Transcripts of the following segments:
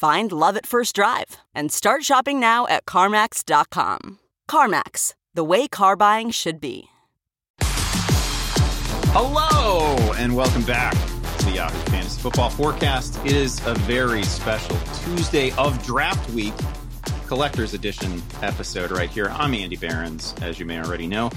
Find love at first drive and start shopping now at CarMax.com. CarMax, the way car buying should be. Hello, and welcome back to the Yahoo Fantasy Football Forecast. It is a very special Tuesday of draft week, collector's edition episode right here. I'm Andy Behrens, as you may already know.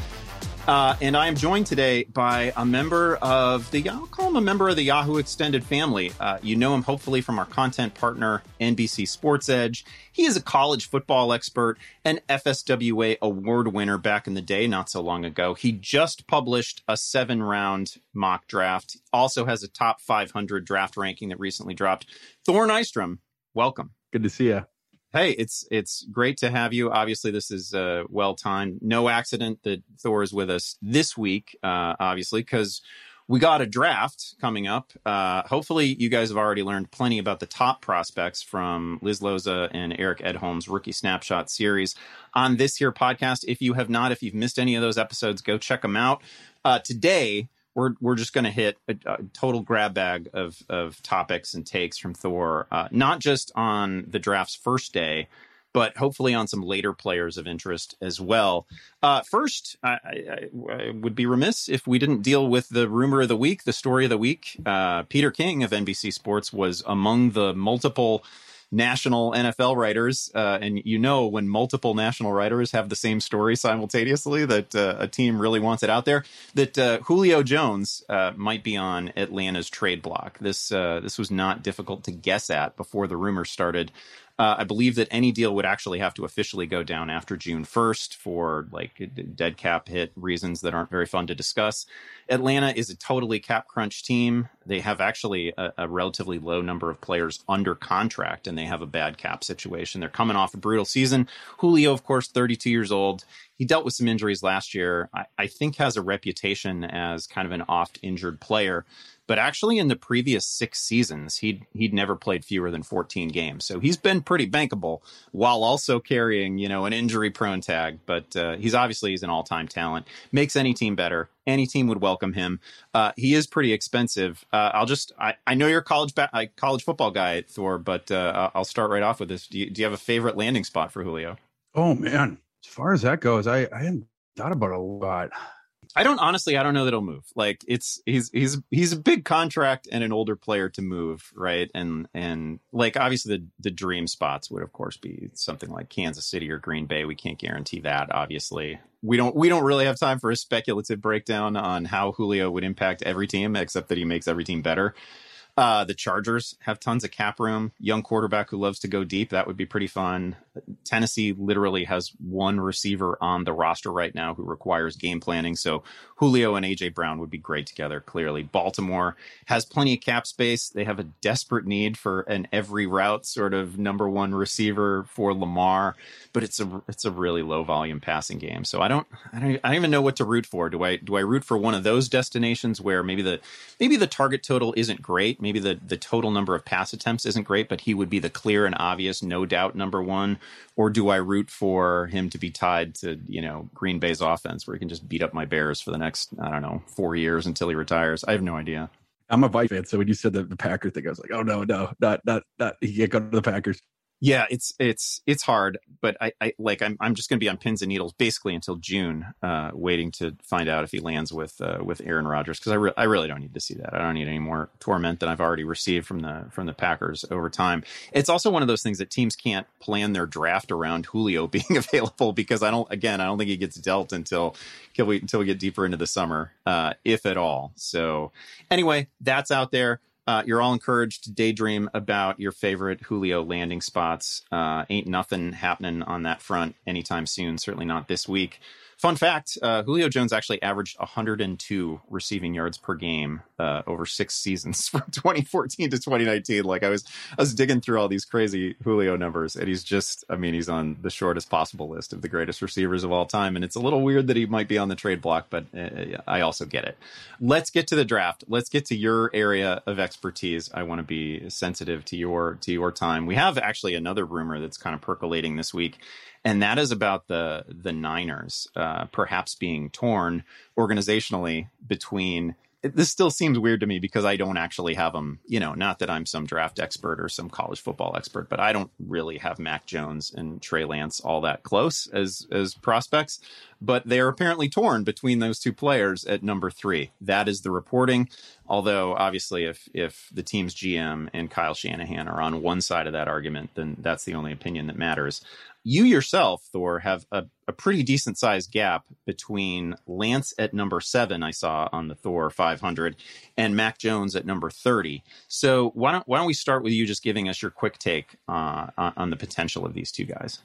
Uh, and I am joined today by a member of the, I'll call him a member of the Yahoo extended family. Uh, you know him hopefully from our content partner, NBC Sports Edge. He is a college football expert and FSWA award winner back in the day, not so long ago. He just published a seven round mock draft, also has a top 500 draft ranking that recently dropped. Thor Nystrom, welcome. Good to see you. Hey, it's it's great to have you. Obviously, this is uh, well timed. No accident that Thor is with us this week. Uh, obviously, because we got a draft coming up. Uh, hopefully, you guys have already learned plenty about the top prospects from Liz Loza and Eric Edholm's rookie snapshot series on this here podcast. If you have not, if you've missed any of those episodes, go check them out. Uh, today, we're we're just going to hit a, a, total grab bag of of topics and takes from Thor, uh, not just on the draft's first day, but hopefully on some later players of interest as well. Uh, first, I, I, I, would be remiss if we didn't deal with the rumor of the week, the story of the week. Uh, Peter King of NBC Sports was among the multiple national NFL writers, uh, and you know when multiple national writers have the same story simultaneously, that uh, a team really wants it out there. That uh, Julio Jones uh, might be on Atlanta's trade block. This uh, this was not difficult to guess at before the rumors started. Uh, I believe that any deal would actually have to officially go down after June 1st for like dead cap hit reasons that aren't very fun to discuss. Atlanta is a totally cap crunch team. They have actually a, a, relatively low number of players under contract and they have a bad cap situation. They're coming off a brutal season. Julio, of course, 32 years old. He dealt with some injuries last year. I, I think has a reputation as kind of an oft injured player but actually in the previous six seasons he'd he'd never played fewer than 14 games. So he's been pretty bankable while also carrying you know an injury prone tag. But uh, he's obviously he's an all-time talent. Makes any team better. Any team would welcome him. Uh, he is pretty expensive. Uh, i'll just I, I know you're a college ba- college football guy thor but uh, i'll start right off with this. Do you, do you have a favorite landing spot for julio? Oh man. As far as that goes i i hadn't thought about a lot I don't honestly. I don't know that he'll move. Like it's he's he's he's a big contract and an older player to move, right? And and like obviously the the dream spots would of course be something like Kansas City or Green Bay. We can't guarantee that. Obviously, we don't we don't really have time for a speculative breakdown on how Julio would impact every team, except that he makes every team better. Uh, the Chargers have tons of cap room. Young quarterback who loves to go deep. That would be pretty fun. Tennessee literally has one receiver on the roster right now who requires game planning. So Julio and AJ Brown would be great together. Clearly, Baltimore has plenty of cap space. They have a desperate need for an every route sort of number one receiver for Lamar, but it's a it's a really low volume passing game. So I don't I don't I don't even know what to root for. Do I do I root for one of those destinations where maybe the maybe the target total isn't great maybe the the total number of pass attempts isn't great, but he would be the clear and obvious, no doubt number one? Or do I root for him to be tied to you know Green Bay's offense, where he can just beat up my Bears for the next I don't know four years until he retires? I have no idea. I'm a Vikings fan, so when you said the, the Packers thing, I was like, oh no, no, not not not he can't go to the Packers. Yeah, it's it's it's hard, but I, I like I'm I'm just going to be on pins and needles basically until June, uh, waiting to find out if he lands with uh, with Aaron Rodgers because I re- I really don't need to see that. I don't need any more torment than I've already received from the from the Packers over time. It's also one of those things that teams can't plan their draft around Julio being available because I don't again I don't think he gets dealt until until we until we get deeper into the summer, uh, if at all. So anyway, that's out there. Uh, you're all encouraged to daydream about your favorite Julio landing spots. Uh, ain't nothing happening on that front anytime soon. Certainly not this week. Fun fact: uh, Julio Jones actually averaged 102 receiving yards per game uh, over six seasons from 2014 to 2019. Like I was, I was digging through all these crazy Julio numbers, and he's just—I mean, he's on the shortest possible list of the greatest receivers of all time. And it's a little weird that he might be on the trade block, but uh, I also get it. Let's get to the draft. Let's get to your area of expertise. I want to be sensitive to your to your time. We have actually another rumor that's kind of percolating this week and that is about the the Niners uh, perhaps being torn organizationally between. This still seems weird to me because I don't actually have them. You know, not that I'm some draft expert or some college football expert, but I don't really have Mac Jones and Trey Lance all that close as as prospects. But they are apparently torn between those two players at number three. That is the reporting. Although obviously, if if the team's GM and Kyle Shanahan are on one side of that argument, then that's the only opinion that matters you yourself, Thor, have a, a pretty decent sized gap between Lance at number seven, I saw on the Thor 500, and Mac Jones at number 30. So why don't why don't we start with you just giving us your quick take uh, on, on the potential of these two guys?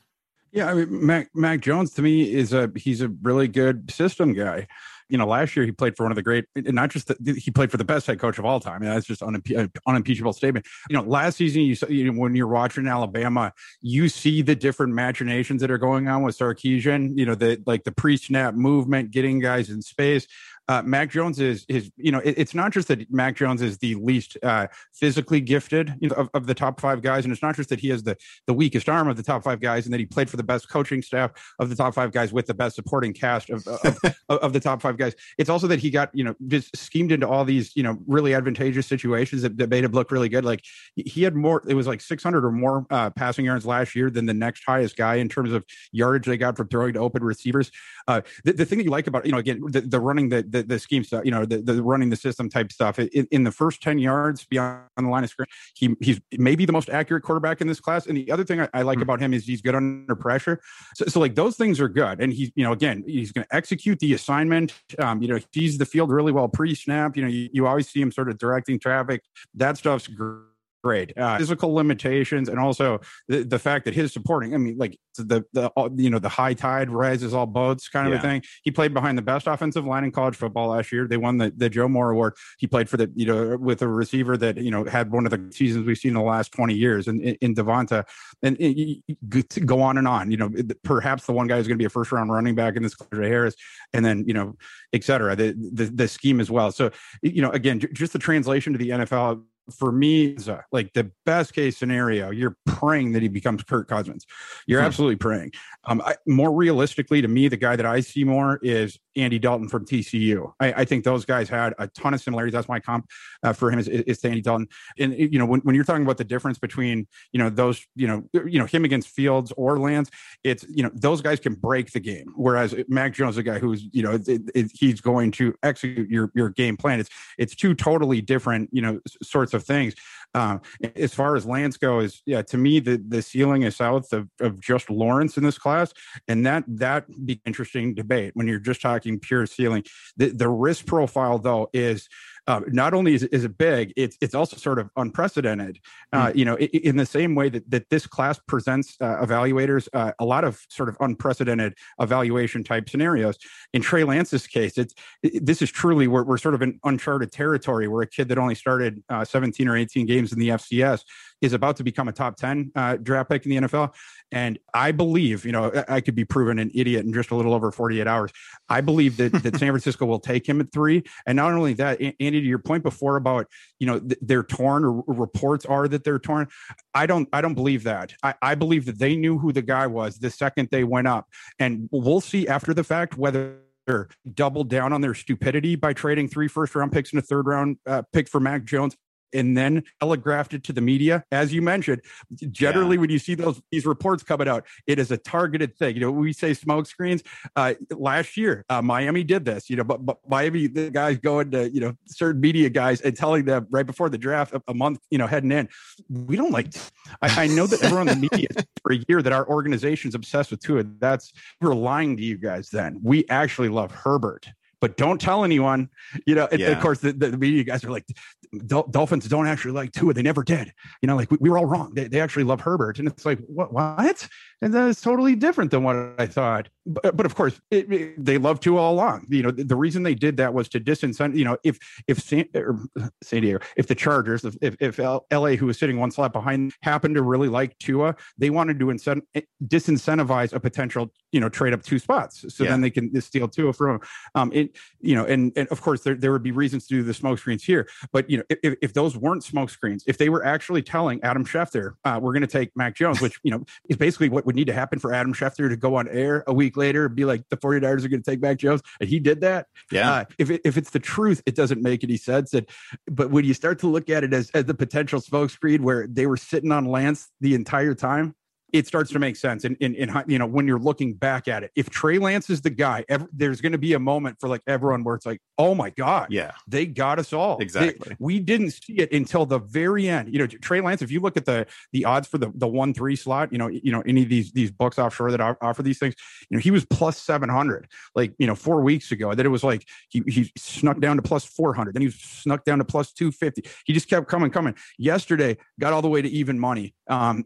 Yeah, I mean, Mac Mac Jones to me is a he's a really good system guy you know, last year he played for one of the great, not just the, he played for the best head coach of all time. And that's just unimpe- uh, unimpeachable statement. You know, last season, you, you know, when you're watching Alabama, you see the different machinations that are going on with Sarkisian. You know, the like the pre-snap movement, getting guys in space uh, Mac Jones is is you know it, it's not just that Mac Jones is the least uh, physically gifted you know, of, of the top five guys, and it's not just that he has the the weakest arm of the top five guys, and that he played for the best coaching staff of the top five guys with the best supporting cast of of, of the top five guys. It's also that he got you know just schemed into all these you know really advantageous situations that, that made him look really good. Like he had more, it was like 600 or more uh, passing yards last year than the next highest guy in terms of yardage they got from throwing to open receivers. Uh, the, the thing that you like about you know again the, the running the, the, the scheme stuff you know the, the running the system type stuff. In, in the first 10 yards beyond the line of scrimmage he he's maybe the most accurate quarterback in this class. And the other thing I, I like mm-hmm. about him is he's good under pressure. So, so like those things are good. And he's you know again he's going to execute the assignment. Um, you know he sees the field really well pre-snap. You know you, you always see him sort of directing traffic. That stuff's great great. Uh, physical limitations, and also the, the fact that his supporting, I mean, like the the you know the high tide rises all boats kind of yeah. a thing. He played behind the best offensive line in college football last year. They won the, the Joe Moore Award. He played for the you know with a receiver that you know had one of the seasons we've seen in the last twenty years, and in, in Devonta, and it, it, go on and on. You know, perhaps the one guy is going to be a first round running back in this Harris, and then you know, et cetera. The, the the scheme as well. So you know, again, just the translation to the NFL for me, like the best case scenario, you're praying that he becomes Kirk Cousins. You're hmm. absolutely praying. Um, I, more realistically, to me, the guy that I see more is Andy Dalton from TCU. I, I think those guys had a ton of similarities. That's my comp uh, for him is, is Andy Dalton. And you know, when, when you're talking about the difference between you know those you know you know him against Fields or Lance, it's you know those guys can break the game. Whereas Mac Jones, is a guy who's you know it, it, he's going to execute your your game plan. It's it's two totally different you know sorts of things. Um, as far as Lance goes, yeah, to me the the ceiling is south of, of just Lawrence in this class, and that that be interesting debate when you're just talking pure ceiling. The the risk profile though is uh, not only is, is it big, it's it's also sort of unprecedented. Uh, mm. You know, in, in, the same way that that this class presents uh, evaluators uh, a lot of sort of unprecedented evaluation type scenarios. In Trey Lance's case, it's it, this is truly we're, we're sort of in uncharted territory where a kid that only started uh, 17 or 18 games in the FCS is about to become a top 10 uh, draft pick in the NFL. And I believe, you know, I could be proven an idiot in just a little over 48 hours. I believe that, that San Francisco will take him at three. And not only that, Andy, to your point before about, you know, they're torn or reports are that they're torn. I don't, I don't believe that. I, I believe that they knew who the guy was the second they went up. And we'll see after the fact whether they're doubled down on their stupidity by trading three first round picks and a third round uh, pick for Mac Jones. And then telegraphed it to the media. As you mentioned, generally yeah. when you see those these reports coming out, it is a targeted thing. You know, we say smoke screens. Uh, last year, uh, Miami did this. You know, but, but Miami the guys going to you know certain media guys and telling them right before the draft a, a month you know heading in, we don't like. I, I know that everyone in the media for a year that our organization's obsessed with Tua. That's we're lying to you guys. Then we actually love Herbert but don't tell anyone. You know, yeah. of course, the, the, media guys are like, Dolphins don't actually like Tua. They never did. You know, like we, we were all wrong. They, they actually love Herbert. And it's like, what? What? And that is totally different than what I thought. But, but of course, it, it, they love Tua all along. You know, the, the, reason they did that was to disincentive. You know, if if San, San Diego, if the Chargers, if if, if LA, who was sitting one slot behind, happened to really like Tua, they wanted to incent, eh, disincentivize a potential, you know, trade up two spots, so yeah. then they can steal Tua from him. Um, it, you know, and and of course there there would be reasons to do the smoke screens here, but you know, if, if those weren't smoke screens, if they were actually telling Adam Schefter, uh, we're going to take Mac Jones, which you know is basically what would need to happen for Adam Schefter to go on air a week later and be like, the 49ers are going to take Mac Jones. And he did that. Yeah. Uh, if, it, if it's the truth, it doesn't make any sense. And, but when you start to look at it as, as the potential smokescreen where they were sitting on Lance the entire time, it starts to make sense. And in, in, in, you know, when you're looking back at it, if Trey Lance is the guy, there's going to be a moment for like everyone where it's like, oh my God, yeah, they got us all. Exactly. They, we didn't see it until the very end. You know, Trey Lance, if you look at the the odds for the the one three slot, you know, you know, any of these these books offshore that offer these things, you know, he was plus 700 like, you know, four weeks ago. That it was like he, he snuck down to plus 400. Then he snuck down to plus 250. He just kept coming, coming. Yesterday, got all the way to even money. Um,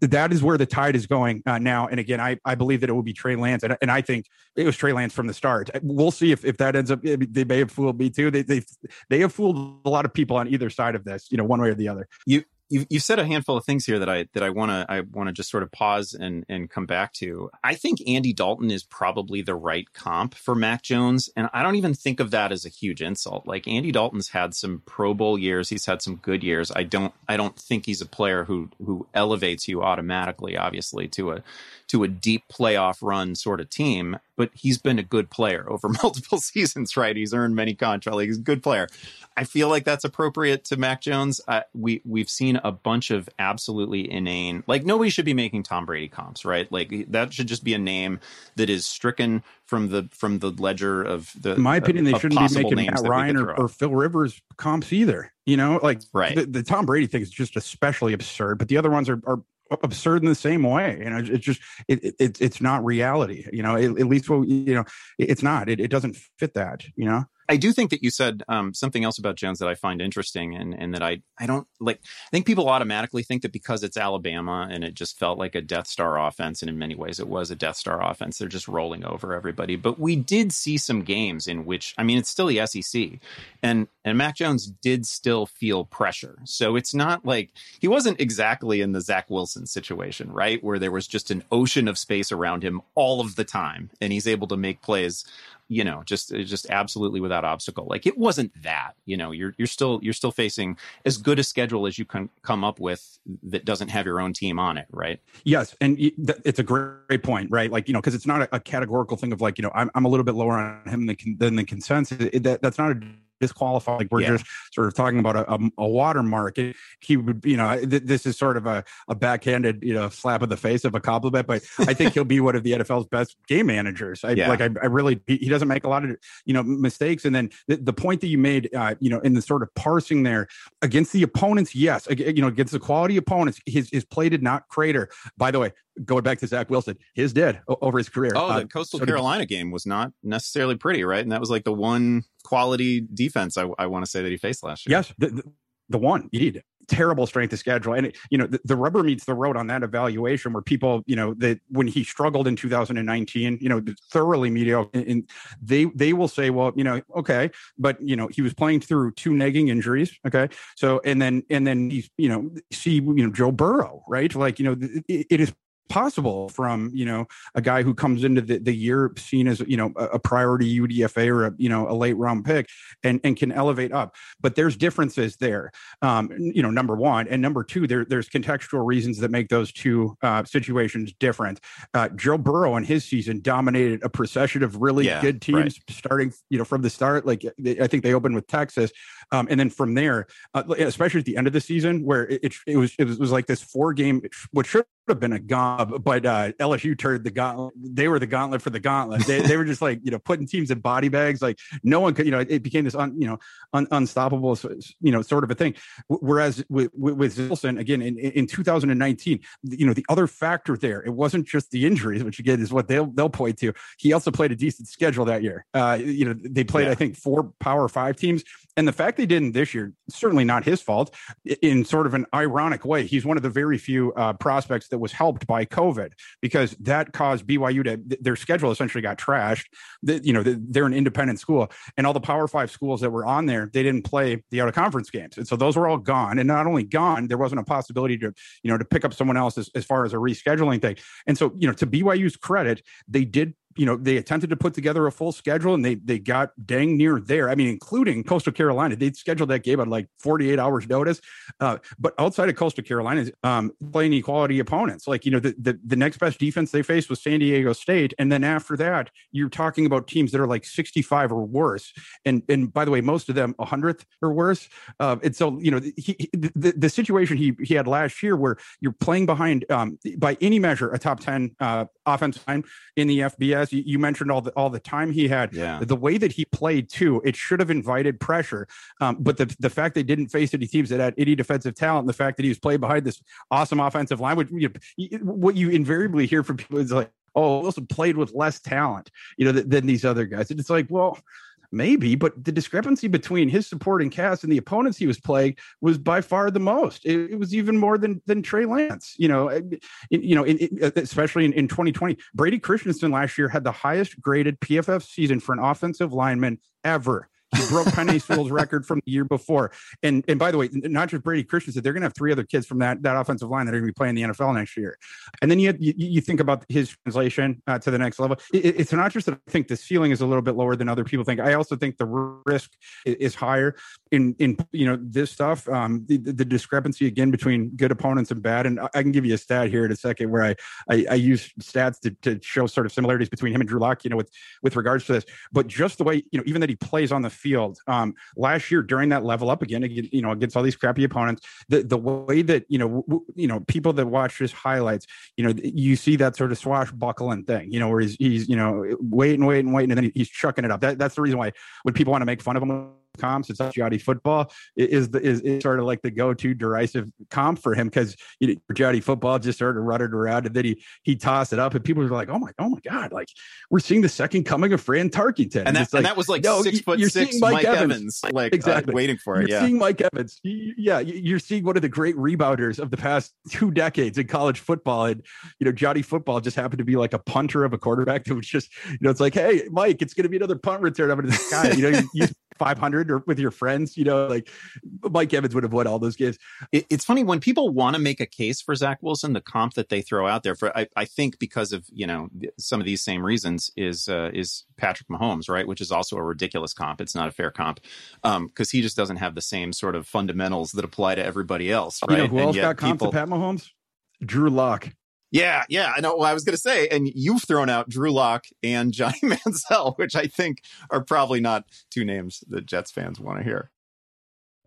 that is is where the tide is going uh, now. And again, I, I believe that it will be Trey Lance, and, and I think it was Trey Lance from the start. We'll see if, if that ends up. They may have fooled me too. They they they have fooled a lot of people on either side of this, you know, one way or the other. You you you said a handful of things here that I that I want to I want to just sort of pause and and come back to. I think Andy Dalton is probably the right comp for Mac Jones, and I don't even think of that as a huge insult. Like Andy Dalton's had some Pro Bowl years, he's had some good years. I don't I don't think he's a player who who elevates you automatically, obviously, to a to a deep playoff run sort of team. But he's been a good player over multiple seasons, right? He's earned many contracts. He's a good player. I feel like that's appropriate to Mac Jones. Uh, we we've seen a bunch of absolutely inane. Like nobody should be making Tom Brady comps, right? Like that should just be a name that is stricken from the from the ledger of the. In my opinion, they shouldn't be making Matt Ryan or, or, Phil Rivers comps either. You know, like right. the, the Tom Brady thing is just especially absurd, but the other ones are, are absurd in the same way. You know, it's just it, it it's not reality. You know, at, at least what you know, it's not. It, it doesn't fit that. You know. I do think that you said um, something else about Jones that I find interesting, and and that I I don't like. I think people automatically think that because it's Alabama and it just felt like a Death Star offense, and in many ways it was a Death Star offense. They're just rolling over everybody. But we did see some games in which I mean, it's still the SEC, and and Mac Jones did still feel pressure. So it's not like he wasn't exactly in the Zach Wilson situation, right, where there was just an ocean of space around him all of the time, and he's able to make plays you know, just uh, just absolutely without obstacle. Like it wasn't that. You know, you're you're still you're still facing as good a schedule as you can come up with that doesn't have your own team on it, right? Yes, and it's a great point, right? Like you know, because it's not a, a, categorical thing of like you know, I'm I'm a little bit lower on him than, than the consensus. It, that, that's not a disqualified. Like we're yeah. just sort of talking about a, a, a watermark. He would, you know, th- this is sort of a, a backhanded, you know, slap of the face of a compliment, but I think he'll be one of the NFL's best game managers. I, yeah. Like I, I really, he, he, doesn't make a lot of, you know, mistakes. And then the, the point that you made, uh, you know, in the sort of parsing there against the opponents, yes, you know, against the quality opponents, his his play did not crater. By the way, going back to Zach Wilson, his did over his career. Oh, the uh, Coastal so Carolina did, game was not necessarily pretty, right? And that was like the one quality defense I, I want to say that he faced last year. Yes, the, the, one indeed. Terrible strength of schedule, and it, you know the, the, rubber meets the road on that evaluation. Where people, you know, that when he struggled in 2019, you know, thoroughly mediocre, and they they will say, well, you know, okay, but you know, he was playing through two nagging injuries, okay, so and then and then he's, you know, see, you know, Joe Burrow, right? Like, you know, it, it is possible from you know a guy who comes into the, the year seen as you know a, a priority UDFA or a you know a late round pick and and can elevate up. But there's differences there. Um, you know, number one and number two, there there's contextual reasons that make those two uh, situations different. Uh, Joe Burrow in his season dominated a procession of really yeah, good teams right. starting you know from the start. Like I think they opened with Texas, um, and then from there, uh, especially at the end of the season where it, it, it was it was, it was like this four game, which should have been a gob, but uh, LSU turned the gauntlet. They were the gauntlet for the gauntlet. They, they were just like you know putting teams in body bags. Like no one could, you know, it became this un, you know un, unstoppable, you know, sort of a thing. Whereas with with, with Zilson again in, in 2019, you know, the other factor there, it wasn't just the injuries, which again is what they'll they'll point to. He also played a decent schedule that year. Uh, you know, they played yeah. I think four Power Five teams, and the fact they didn't this year certainly not his fault. In sort of an ironic way, he's one of the very few uh, prospects that was helped by COVID because that caused BYU to their schedule essentially got trashed. The, you know, they're an independent school, and all the Power Five schools that were on there, they didn't play the out of conference games, and so those were all gone. And not only gone, there wasn't a possibility to you know to pick up someone else as, as far as a rescheduling thing. And so you know, to BYU's credit, they did you know, they attempted to put together a full schedule and they they got dang near there. I mean, including Coastal Carolina. They scheduled that game on like 48 hours notice. Uh, but outside of Coastal Carolina, um, playing equality opponents. Like, you know, the, the, the next best defense they faced was San Diego State. And then after that, you're talking about teams that are like 65 or worse. And and by the way, most of them 100th or worse. Uh, and so, you know, he, the, the situation he, he had last year where you're playing behind, um, by any measure, a top 10 uh, offensive line in the FBS you, you, mentioned all the all the time he had. Yeah. The way that he played too, it should have invited pressure. Um, but the the fact they didn't face any teams that had any defensive talent, and the fact that he was played behind this awesome offensive line, which you, what you invariably hear from people is like, "Oh, Wilson played with less talent, you know, than, than these other guys." And it's like, well maybe, but the discrepancy between his supporting cast and the opponents he was playing was by far the most. It, it was even more than than Trey Lance. You know, eh, it, you know, it, eh, especially in, in 2020, Brady Christensen last year had the highest graded PFF season for an offensive lineman ever. He broke Penei Sewell's record from the year before. And and by the way, not just Brady Christensen, they're going to have three other kids from that that offensive line that are going to be playing the NFL next year. And then you you, you think about his translation uh, to the next level. It, it's not just that I think the ceiling is a little bit lower than other people think. I also think the risk is higher in in you know this stuff. Um, the, the discrepancy again between good opponents and bad. And I can give you a stat here in a second where I I, I use stats to, to show sort of similarities between him and Drew Lock. You know, with with regards to this, but just the way you know even that he plays on the field. Um, last year during that level up again, you know, against all these crappy opponents, the the way that you know, w- you know, people that watch his highlights, you know, you see that sort of swashbuckling thing, you know, where he's he's you know waiting, waiting, waiting, and then he's chucking it up. That, that's the reason why when people want to make fun of him comps. It's Johnny football is the is, is sort of like the go to derisive comp for him because you know, Johnny football just sort of ruttered around and then he he tossed it up and people were like, oh my oh my god, like we're seeing the second coming of Fran Tarkenton. And, that, like, and that was like no, six foot six Mike, Mike Evans. Evans, like uh, exactly uh, waiting for it. You're yeah. seeing Mike Evans. Yeah, you're seeing one of the great rebounders of the past two decades in college football, and you know Johnny football just happened to be like a punter of a quarterback that was just you know it's like, hey Mike, it's going to be another punt return up into the sky. You know, you, you 500 or with your friends, you know, like Mike Evans would have won all those games. It, it's funny when people want to make a case for Zach Wilson, the comp that they throw out there for, I, I think because of, you know, some of these same reasons is, uh, is Patrick Mahomes, right? Which is also a ridiculous comp. It's not a fair comp. Um, cause he just doesn't have the same sort of fundamentals that apply to everybody else, right? You know who and else got comp people... to Pat Mahomes? Drew Lock. Yeah, yeah, I know. Well, I was going to say, and you've thrown out Drew Lock and Johnny Manziel, which I think are probably not two names that Jets fans want to hear.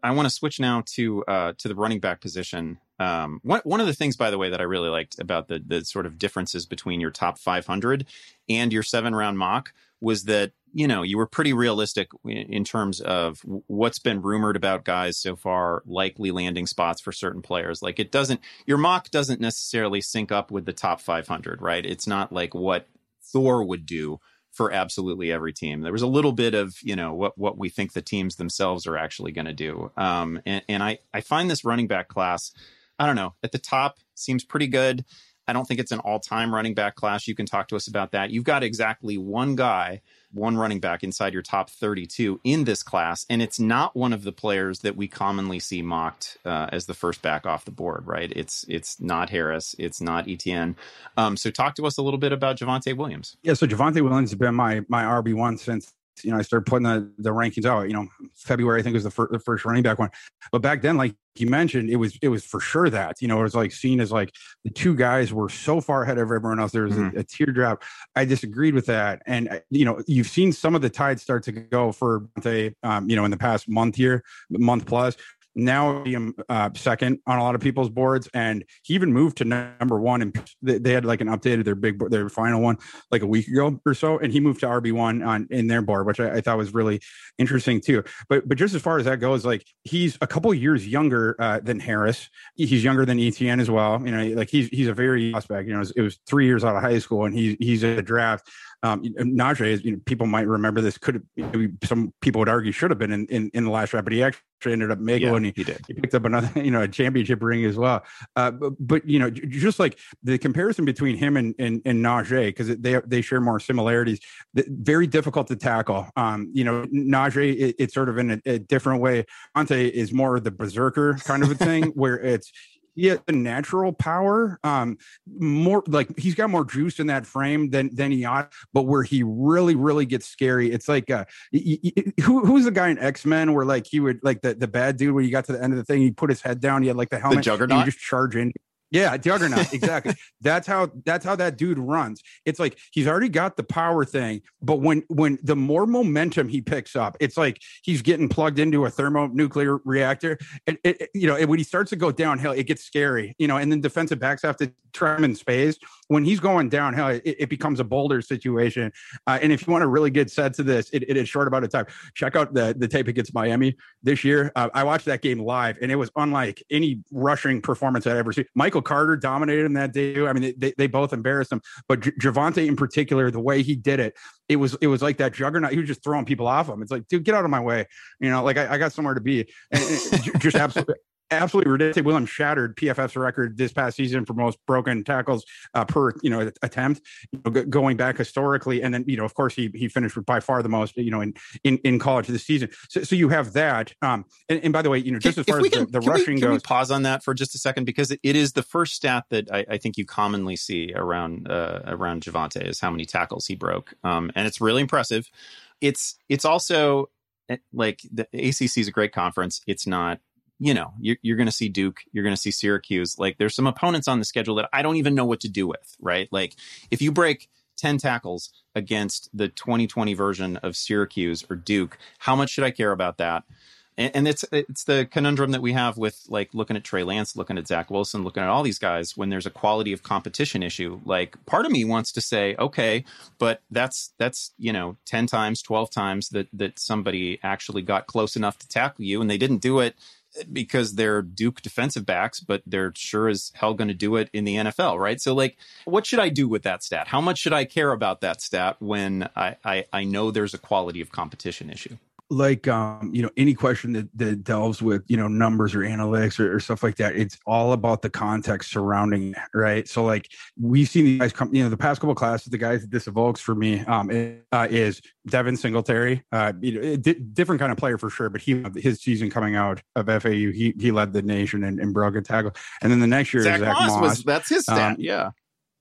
I want to switch now to uh, to the running back position. Um, one one of the things, by the way, that I really liked about the the sort of differences between your top 500 and your seven round mock was that you know you were pretty realistic in terms of what's been rumored about guys so far likely landing spots for certain players. Like it doesn't your mock doesn't necessarily sync up with the top 500 right? It's not like what thor would do for absolutely every team. There was a little bit of you know what what we think the teams themselves are actually going to do. Um and, and i i find this running back class i don't know at the top seems pretty good. I don't think it's an all time running back class. You can talk to us about that. You've got exactly one guy, one running back inside your top 32 in this class. And it's not one of the players that we commonly see mocked uh, as the first back off the board, right? It's it's not Harris. It's not Etienne. Um, so talk to us a little bit about Javonte Williams. Yeah. So Javonte Williams has been my, my RB1 since you know, I started putting the, the rankings out, you know, February, I think was the, fir- the first running back one. But back then, like you mentioned, it was, it was for sure that, you know, it was like seen as like the two guys were so far ahead of everyone else. There was mm-hmm. a, a, teardrop. I disagreed with that. And, uh, you know, you've seen some of the tides start to go for, say, um, you know, in the past month here, month plus, now him uh, second on a lot of people's boards, and he even moved to number one. And they had like an updated their big their final one like a week ago or so, and he moved to RB one on in their board, which I, I, thought was really interesting too. But but just as far as that goes, like he's a couple years younger uh, than Harris. He's younger than Etienne as well. You know, like he's he's a very prospect. You know, it was, it was three years out of high school, and he's he's a draft. Um, Najee, is, you know, people might remember this. Could have, some people would argue should have been in, in, in the last draft, but he actually ended up making yeah, he, he, did. He picked up another, you know, a championship ring as well. Uh, but, but, you know, just like the comparison between him and and, and Najee, because they they share more similarities. Very difficult to tackle. Um, you know, Najee, it, it's sort of in a, a different way. Ante is more the berserker kind of a thing, where it's he has a natural power um more like he's got more juice in that frame than than he ought but where he really really gets scary it's like uh he, he, who who's the guy in x-men where like he would like the the bad dude when he got to the end of the thing he put his head down he had like the helmet the juggernaut? just charge in yeah, Juggernaut. Exactly. that's how that's how that dude runs. It's like he's already got the power thing, but when when the more momentum he picks up, it's like he's getting plugged into a thermonuclear reactor. And it, you know, when he starts to go downhill, it gets scary. You know, and then defensive backs have to try him in space. When he's going downhill, it, it becomes a boulder situation. Uh, and if you want to really get set to this, it, it is short about a time. Check out the the tape against Miami this year. Uh, I watched that game live, and it was unlike any rushing performance I'd ever seen. Michael Carter dominated him that day. I mean, they, they both embarrassed him, but J- Javonte in particular, the way he did it, it was it was like that juggernaut. He was just throwing people off him. It's like, dude, get out of my way. You know, like I, I got somewhere to be. And, and just absolutely absolutely ridiculous. Williams shattered PFF's record this past season for most broken tackles uh, per you know attempt, you know, g- going back historically, and then you know of course he he finished with by far the most you know in in, in college this season. So, so you have that. Um, and, and by the way, you know just as far as can, the, the rushing we, goes, we pause on that for just a second because it, it is the first stat that I, I think you commonly see around uh, around Javonte is how many tackles he broke, um, and it's really impressive. It's it's also eh, like the ACC is a great conference. It's not you know, you're, you're going to see Duke, you're going to see Syracuse. Like there's some opponents on the schedule that I don't even know what to do with, right? Like if you break 10 tackles against the 2020 version of Syracuse or Duke, how much should I care about that? And, and it's it's the conundrum that we have with like looking at Trey Lance, looking at Zach Wilson, looking at all these guys when there's a quality of competition issue. Like part of me wants to say, okay, but that's that's you know 10 times, 12 times that that somebody actually got close enough to tackle you and they didn't do it because they're Duke defensive backs, but they're sure as hell going to do it in the NFL, right? So, like, what should I do with that stat? How much should I care about that stat when I, I, I know there's a quality of competition issue? Like um you know any question that, that delves with you know numbers or analytics or, or, stuff like that it's all about the context surrounding it, right? So like we've seen these guys come you know the past couple classes the guys that this evokes for me um uh, is devin singletary uh you know, di- different kind of player for sure but he his season coming out of fau he he led the nation and in broken tackle. And then the next year zach, zach moss, moss. was that's his stat um, yeah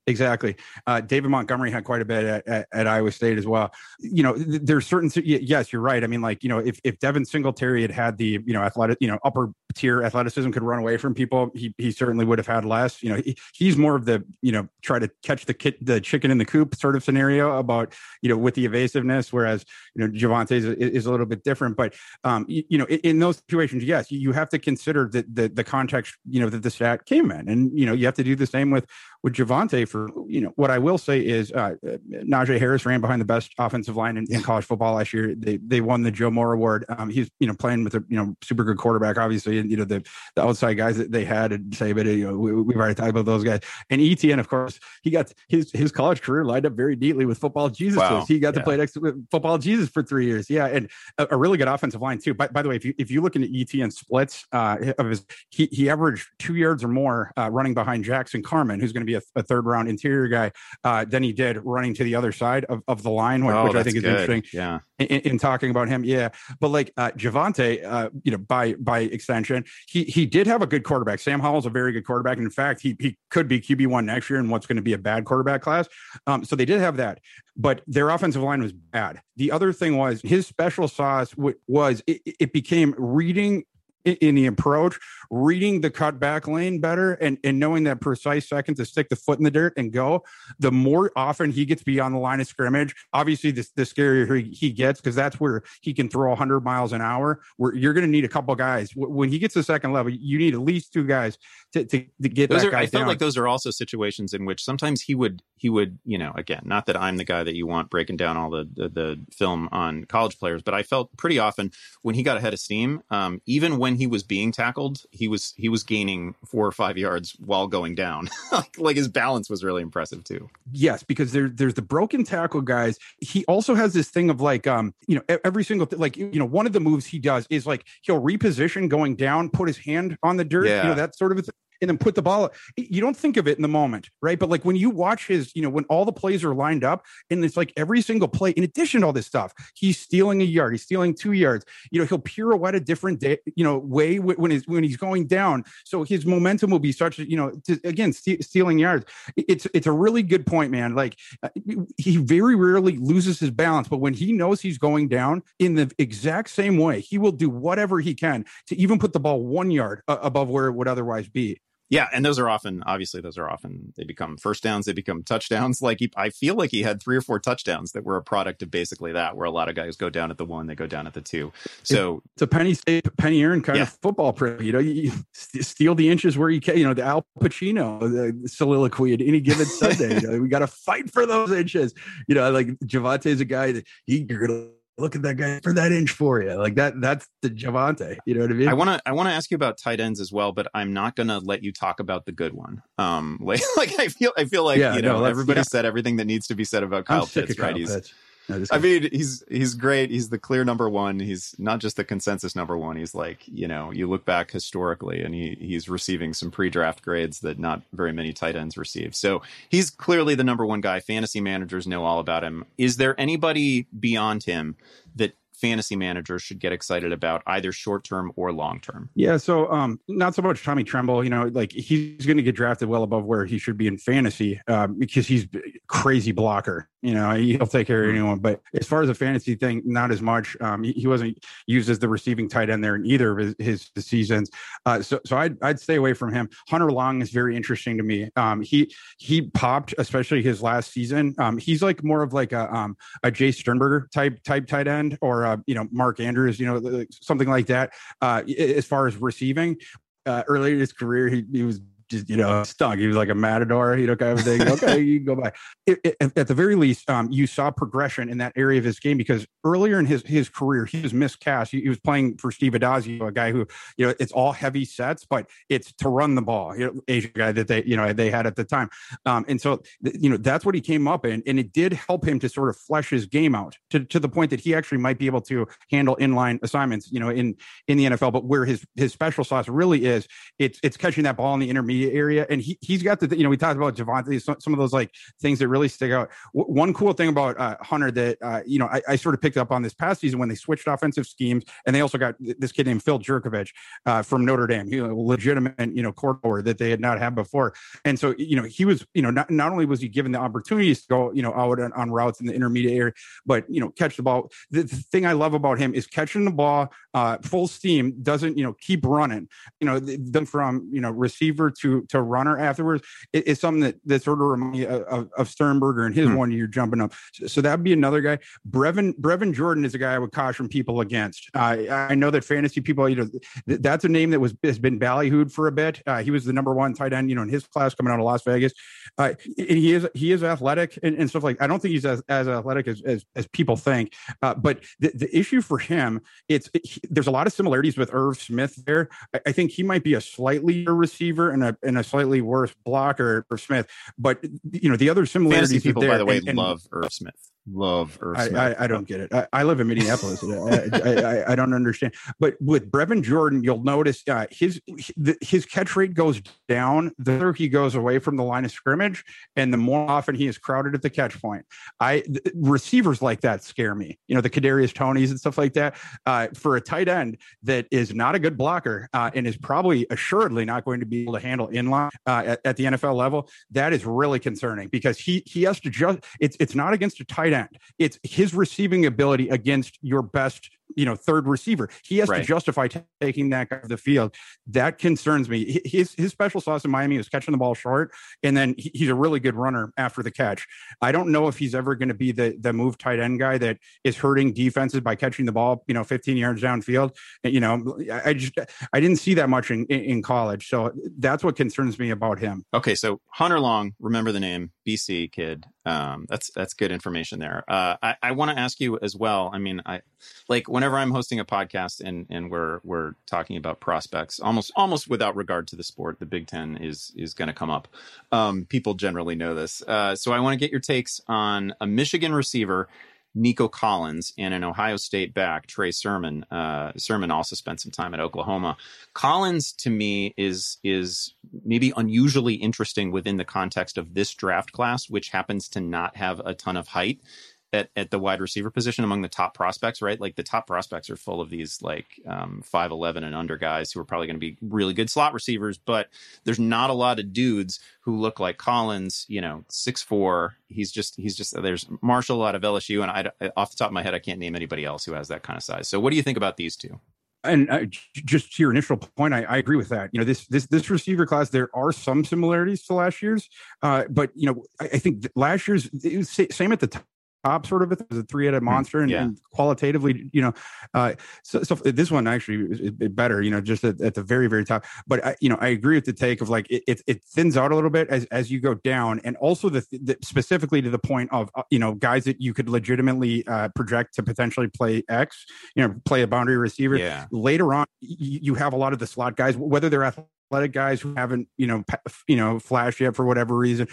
Exactly. Uh, David Montgomery had quite a bit at, at, at, Iowa State as well. You know, there's certain, yes, you're right. I mean, like, you know, if, if Devin Singletary had had the, you know, athletic, you know, upper tier athleticism could run away from people, he, he certainly would have had less. You know, he, he's more of the, you know, try to catch the kit, the chicken in the coop sort of scenario about, you know, with the evasiveness, whereas, you know, Javonte is, is a little bit different. But, um, you, you know, in, in, those situations, yes, you have to consider the, the, the context, you know, that the stat came in. And, you know, you have to do the same with, with Javonte for you know what I will say is uh, Najee Harris ran behind the best offensive line in, in, college football last year. They they won the Joe Moore Award. Um, he's you know playing with a you know super good quarterback, obviously, and you know the the outside guys that they had and say, but you know we, have already talked about those guys. And Etienne, of course, he got his his college career lined up very neatly with football Jesus. Wow. He got yeah. to play next to football Jesus for three years. Yeah, and a, a, really good offensive line too. By, by the way, if you if you look into Etienne splits uh, of his, he he averaged two yards or more uh, running behind Jackson Carman, who's going to be a, a, third round interior guy, uh, than he did running to the other side of, of the line, which, oh, which I think is good. interesting. Yeah, in, in, talking about him, yeah. But like uh, Javonte, uh, you know, by by extension, he he did have a good quarterback. Sam Howell's a very good quarterback. And in fact, he he could be QB one next year in what's going to be a bad quarterback class. Um, so they did have that, but their offensive line was bad. The other thing was his special sauce w- was it, it became reading in the approach, reading the cutback lane better and, and knowing that precise second to stick the foot in the dirt and go, the more often he gets beyond the line of scrimmage, obviously the, the scarier he, he gets because that's where he can throw 100 miles an hour. Where you're going to need a couple guys. When he gets to second level, you need at least two guys to, to, to get those that are, guy I down. felt like those are also situations in which sometimes he would, he would, you know, again, not that I'm the guy that you want breaking down all the, the, the film on college players, but I felt pretty often when he got ahead of steam, um, even when he was being tackled, he was he was gaining four or five yards while going down. like, like his balance was really impressive too. Yes, because there there's the broken tackle guys. He also has this thing of like um you know every single th- like you know one of the moves he does is like he'll reposition going down, put his hand on the dirt, yeah. you know that sort of a th- and then put the ball. You don't think of it in the moment, right? But like when you watch his, you know, when all the plays are lined up, and it's like every single play, in addition to all this stuff, he's stealing a yard, he's stealing two yards. You know, he'll pirouette a different day, you know, way when he's when he's going down. So his momentum will be such, you know, to, again, st- stealing yards. It's it's a really good point, man. Like uh, he very rarely loses his balance, but when he knows he's going down in the exact same way, he will do whatever he can to even put the ball one yard above where it would otherwise be. Yeah, and those are often obviously those are often they become first downs, they become touchdowns. Like he, I feel like he had three or four touchdowns that were a product of basically that, where a lot of guys go down at the one, they go down at the two. So it's a penny state, penny earn kind yeah. of football. You know, you steal the inches where you can. You know, the Al Pacino the soliloquy at any given Sunday. you know, we got to fight for those inches. You know, like Javonte is a guy that he, you're gonna look at that guy for that inch for you. Like that, that's the Javonte. You know what I mean? I want to, I want to ask you about tight ends as well, but I'm not going to let you talk about the good one. Um, like, like I feel, I feel like, yeah, you know, no, everybody yeah. said everything that needs to be said about Kyle Pitts, right? Kyle he's, Pitts. No, I mean, he's he's great. He's the clear number one. He's not just the consensus number one. He's like, you know, you look back historically, and he he's receiving some pre-draft grades that not very many tight ends receive. So he's clearly the number one guy. Fantasy managers know all about him. Is there anybody beyond him that fantasy managers should get excited about either short term or long term? Yeah, so um, not so much Tommy Tremble. You know, like he's going to get drafted well above where he should be in fantasy um, because he's crazy blocker. You know, he'll take care of mm-hmm. anyone. But as far as a fantasy thing, not as much. Um, he, he, wasn't used as the receiving tight end there in either of his, his seasons. Uh, so, so I'd, I'd stay away from him. Hunter Long is very interesting to me. Um, he he popped, especially his last season. Um, he's like more of like a um, a Jace Sternberger type type tight end or uh, you know Mark Andrews, you know something like that. Uh, as far as receiving, uh, earlier in his career, he, he was just you know stunk. He was like a matador, you know, kind of thing. Okay, you can go by. It, it, at the very least, um, you saw progression in that area of his game because earlier in his his career, he was miscast. He, he was playing for Steve Addazio, a guy who you know it's all heavy sets, but it's to run the ball. You know, Asian guy that they you know they had at the time, um, and so you know that's what he came up in, and it did help him to sort of flesh his game out to to the point that he actually might be able to handle inline assignments, you know, in in the NFL. But where his his special sauce really is, it's it's catching that ball in the intermediate area. And he, he's got the, you know, we talked about Javonte, some, of those like things that really stick out. W- one cool thing about uh, Hunter that, uh, you know, I, I, sort of picked up on this past season when they switched offensive schemes and they also got this kid named Phil Jurkovec uh, from Notre Dame, you know, legitimate, you know, quarterback that they had not had before. And so, you know, he was, you know, not, not only was he given the opportunities to go, you know, out on, on routes in the intermediate area, but, you know, catch the ball. The, the thing I love about him is catching the ball uh, full steam, doesn't, you know, keep running, you know, then from, you know, receiver to to to runner afterwards is, something that that sort of reminds me of, of Sternberger and his hmm. one year jumping up. So, so that'd be another guy. Brevin Brevin Jordan is a guy I would caution people against. Uh, I know that fantasy people, you know, th- that's a name that was has been ballyhooed for a bit. Uh, he was the number one tight end, you know, in his class coming out of Las Vegas. Uh, he is he is athletic and, and, stuff like. I don't think he's as, as athletic as, as, as people think. Uh, but the, the issue for him, it's it, he, there's a lot of similarities with Irv Smith there. I, I, think he might be a slightly receiver and a and a slightly worse blocker for Smith. But you know, the other similarities. Fantasy people, there, by the way, and, and, love Irv Smith love Irv I, I, I, don't get it. I, I live in Minneapolis. I, I, don't understand. But with Brevin Jordan, you'll notice uh, his his catch rate goes down the further he goes away from the line of scrimmage, and the more often he is crowded at the catch point. I receivers like that scare me. You know the Kadarius Toneys and stuff like that. Uh, for a tight end that is not a good blocker uh, and is probably assuredly not going to be able to handle inline uh, at, at the NFL level, that is really concerning because he he has to just. It's it's not against a tight It's his receiving ability against your best you know third receiver. He has right. to justify t- taking that guy off the field. That concerns me. His his special sauce in Miami was catching the ball short, and then he, he's a really good runner after the catch. I don't know if he's ever going to be the the move tight end guy that is hurting defenses by catching the ball you know 15 yards downfield. You know, I just I didn't see that much in in college, so that's what concerns me about him. Okay, so Hunter Long, remember the name, BC kid. Um, that's that's good information there. Uh, I I want to ask you as well. I mean, I like when whenever I'm hosting a podcast and and we're we're talking about prospects, almost almost without regard to the sport, the Big Ten is is going to come up. Um, people generally know this, uh, so I want to get your takes on a Michigan receiver. Nico Collins and an Ohio State back, Trey Sermon. Uh, Sermon also spent some time at Oklahoma. Collins, to me, is is maybe unusually interesting within the context of this draft class, which happens to not have a ton of height at, at the wide receiver position among the top prospects, right? Like the top prospects are full of these like um, 5'11 and under guys who are probably going to be really good slot receivers, but there's not a lot of dudes who look like Collins, you know, six four. He's just, he's just, there's Marshall out of LSU. And I, off the top of my head, I can't name anybody else who has that kind of size. So what do you think about these two? and uh, just to your initial point, I, I, agree with that. You know, this this this receiver class, there are some similarities to last year's, uh, but you know, I, I think last year's same at the top sort of it was a three-headed hmm, monster and, yeah. and qualitatively you know uh, so, so, this one actually is, better you know just at, at, the very very top but I, you know i agree with the take of like it, it, it thins out a little bit as, as you go down and also the, the specifically to the point of uh, you know guys that you could legitimately uh, project to potentially play x you know play a boundary receiver yeah. later on you, you have a lot of the slot guys whether they're athletic guys who haven't you know you know flashed yet for whatever reason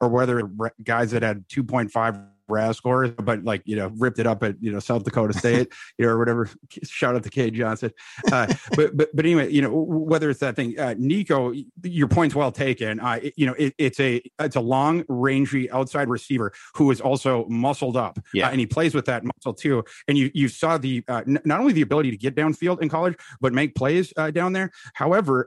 or whether guys that had 2.5 RAS scores, but like you know, ripped it up at you know South Dakota State, you know, or whatever. Shout out to Cade Johnson. Uh, but but but anyway, you know, whether it's that thing, uh, Nico, your point's well taken. Uh, it, you know, it, it's a it's a long, rangy outside receiver who is also muscled up, yeah, uh, and he plays with that muscle too. And you you saw the uh, n- not only the ability to get downfield in college, but make plays uh, down there. However,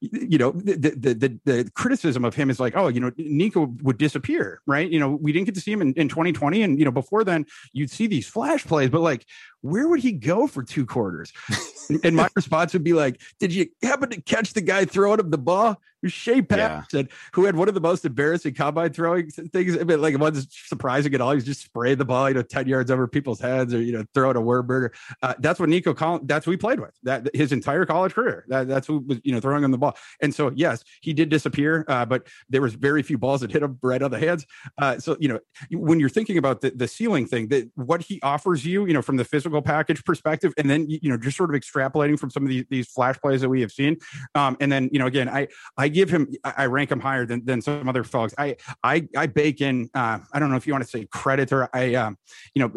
you know, the, the the the criticism of him is like, oh, you know, Nico would disappear, right? You know, we didn't get to see him in, in 2020 2020. And, you know, before then, you'd see these flash plays, but like, where would he go for two quarters? and my response would be like, Did you happen to catch the guy throwing him the ball? Shea Patterson, yeah. who had one of the most embarrassing combine throwing things. I mean, like it wasn't surprising at all. He's just spraying the ball, you know, 10 yards over people's heads or, you know, throwing a word burger. Uh, that's what Nico Collins, that's what he played with that his entire college career. That, that's who was, you know, throwing him the ball. And so, yes, he did disappear, uh, but there was very few balls that hit him right on the hands. Uh, so, you know, when you're thinking about the, the ceiling thing, that what he offers you, you know, from the physical package perspective, and then, you know, just sort of extrapolating from some of these, these flash plays that we have seen. Um, and then, you know, again, I, I give him, I rank him higher than, than some other folks. I, I, I bake in, uh, I don't know if you want to say credit or I, um, you know,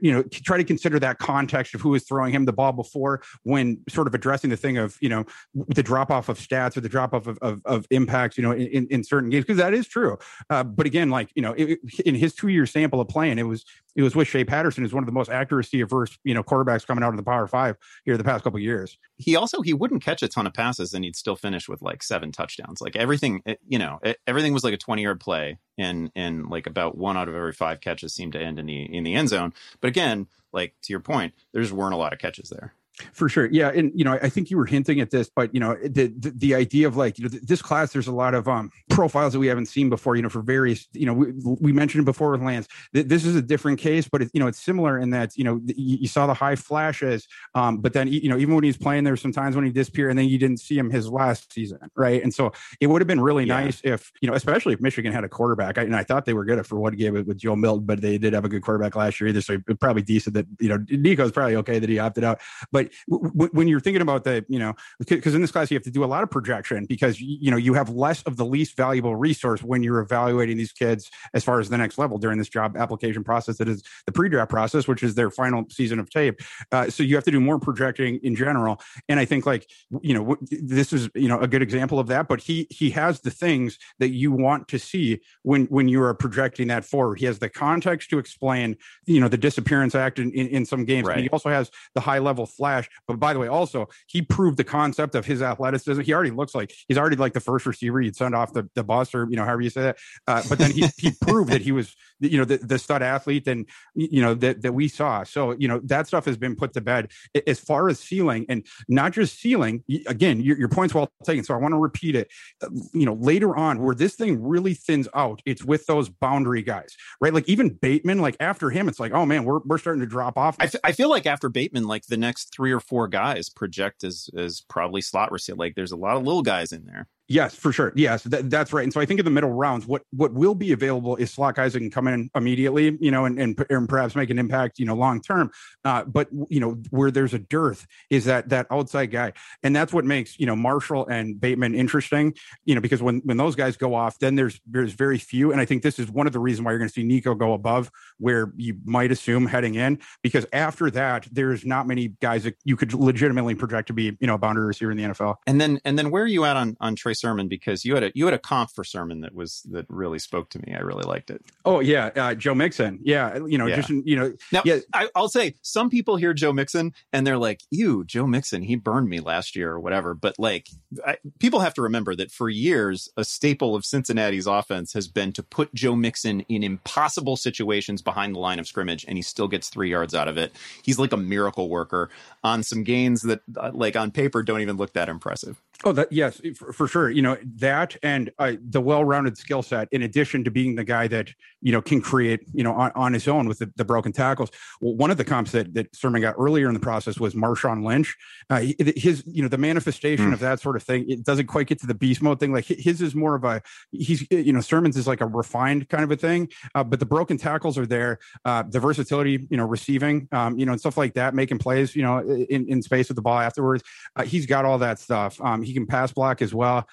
you know, try to consider that context of who was throwing him the ball before when sort of addressing the thing of, you know, the drop off of stats or the drop off of, of, of impacts, you know, in, in certain games, because that is true. Uh, but again, like, you know, it, in his two year sample of playing, it was, it was with Shea Patterson, who's one of the most accuracy averse, you know, quarterbacks coming out of the Power Five here the past couple years. He also he wouldn't catch a ton of passes, and he'd still finish with like seven touchdowns. Like everything, eh, you know, eh, everything was like a twenty yard play, and and like about one out of every five catches seemed to end in the in the end zone. But again, like to your point, there just weren't a lot of catches there. For sure. Yeah. And, you know, I think you were hinting at this, but, you know, the, the, the, idea of like, you know, this class, there's a lot of um, profiles that we haven't seen before, you know, for various, you know, we, we mentioned it before with Lance. This is a different case, but, it, you know, it's similar in that, you know, you, you saw the high flashes, um, but then, you know, even when he's playing, there's some times when he disappeared and then you didn't see him his last season. Right. And so it would have been really yeah. nice if, you know, especially if Michigan had a quarterback. I, and I thought they were good for what gave it with Joe Milton, but they did have a good quarterback last year either. So it's probably decent that, you know, Nico's probably okay that he opted out. But w- when you're thinking about the, you know, because in this class you have to do a lot of projection because you know you have less of the least valuable resource when you're evaluating these kids as far as the next level during this job application process that is the pre-draft process, which is their final season of tape. Uh, so you have to do more projecting in general. And I think like you know this is you know a good example of that. But he he has the things that you want to see when when you are projecting that forward. He has the context to explain you know the disappearance act in, in, in some games. Right. And he also has the high level flash. But by the way, also he proved the concept of his athleticism. He already looks like he's already like the first receiver you'd send off the, the bus or you know however you say that. Uh, but then he he proved that he was you know the, the stud athlete and you know that that we saw. So you know that stuff has been put to bed as far as ceiling and not just ceiling. Again, your, your point's well taken. So I want to repeat it. Uh, you know later on where this thing really thins out, it's with those boundary guys, right? Like even Bateman, like after him, it's like oh man, we're we're starting to drop off. I, f- I feel like after Bateman, like the next three or four guys project as as probably slot receiver. Like there's a lot of little guys in there. Yes, for sure. Yes, that, that's right. And so I think in the middle rounds, what what will be available is slot guys that can come in immediately, you know, and and, and perhaps make an impact, you know, long term. Uh, but you know, where there's a dearth is that that outside guy, and that's what makes you know Marshall and Bateman interesting, you know, because when when those guys go off, then there's there's very few, and I think this is one of the reasons why you're going to see Nico go above where you might assume heading in, because after that, there's not many guys that you could legitimately project to be you know a boundary receiver in the NFL. And then and then where are you at on on Trey Sermon because you had a you had a comp for Sermon that was that really spoke to me. I really liked it. Oh yeah, uh, Joe Mixon. Yeah, you know, yeah. just you know. Now, yeah. I, will say some people hear Joe Mixon and they're like, "You, Joe Mixon, he burned me last year or whatever." But like, I, people have to remember that for years, a staple of Cincinnati's offense has been to put Joe Mixon in impossible situations behind the line of scrimmage, and he still gets three yards out of it. He's like a miracle worker on some gains that, uh, like on paper, don't even look that impressive. Oh, that yes, for, for sure. You know that and uh, the well-rounded skill set, in addition to being the guy that you know can create, you know, on, on his own with the, the, broken tackles. Well, one of the comps that that Sermon got earlier in the process was Marshawn Lynch. Uh, his, you know, the manifestation mm. of that sort of thing. It doesn't quite get to the beast mode thing. Like his is more of a he's, you know, Sermon's is like a refined kind of a thing. Uh, but the broken tackles are there. Uh, the versatility, you know, receiving, um, you know, and stuff like that, making plays, you know, in, in space with the ball afterwards. Uh, he's got all that stuff. Um, he can pass block as well.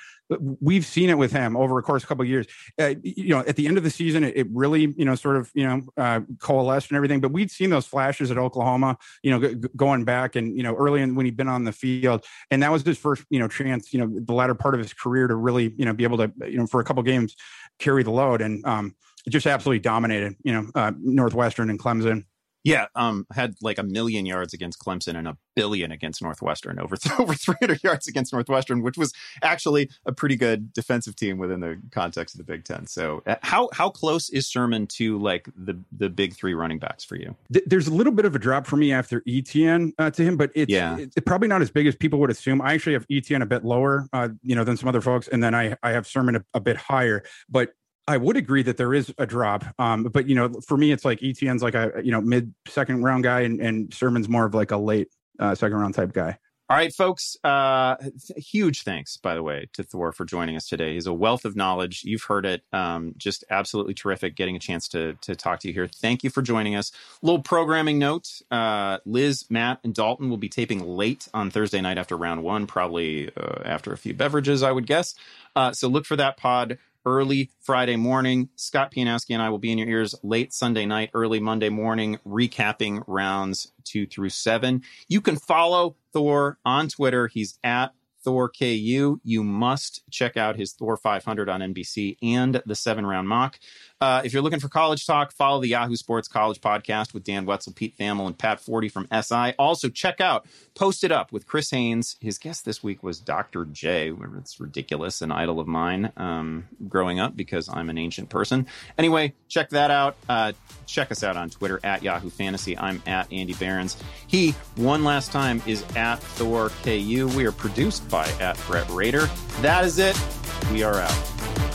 We've seen it with him over a course of a couple of years. Uh, you know, at the end of the season, it, it really, you know, sort of, you know, uh, coalesced and everything. But we'd seen those flashes at Oklahoma, you know, g- going back and you know, early in when he'd been on the field, and that was his first, you know, chance, you know, the latter part of his career to really, you know, be able to, you know, for a couple games carry the load and um, just absolutely dominated, you know, uh, Northwestern and Clemson. Yeah, um, had like a million yards against Clemson and a billion against Northwestern, over over 300 yards against Northwestern, which was actually a pretty good defensive team within the context of the Big Ten. So, uh, how how close is Sermon to like the the big three running backs for you? There's a little bit of a drop for me after Etienne uh, to him, but it's, yeah. it's probably not as big as people would assume. I actually have Etienne a bit lower, uh, you know, than some other folks, and then I I have Sermon a, a bit higher, but I would agree that there is a drop. Um, but you know, for me, it's like Etienne's like a you know mid second round guy, and, and Sermon's more of like a late uh, second round type guy. All right, folks. Uh, huge thanks, by the way, to Thor for joining us today. He's a wealth of knowledge. You've heard it. Um, just absolutely terrific getting a chance to to talk to you here. Thank you for joining us. Little programming note: uh, Liz, Matt, and Dalton will be taping late on Thursday night after round one, probably uh, after a few beverages, I would guess. Uh, so look for that pod early Friday morning. Scott Pianowski and I will be in your ears late Sunday night, early Monday morning, recapping rounds two through seven. You can follow Thor on Twitter. He's at Thor KU. You must check out his Thor 500 on NBC and the seven round mock. Uh, if you're looking for college talk, follow the Yahoo Sports College podcast with Dan Wetzel, Pete Thamel, and Pat Forde from SI. Also, check out Post It Up with Chris Haynes. His guest this week was Dr. J. It's ridiculous, an idol of mine um, growing up because I'm an ancient person. Anyway, check that out. Uh, check us out on Twitter at Yahoo Fantasy. I'm at Andy Behrens. He, one last time, is at Thor KU. We are produced by at Brett Rader. That is it. We are out.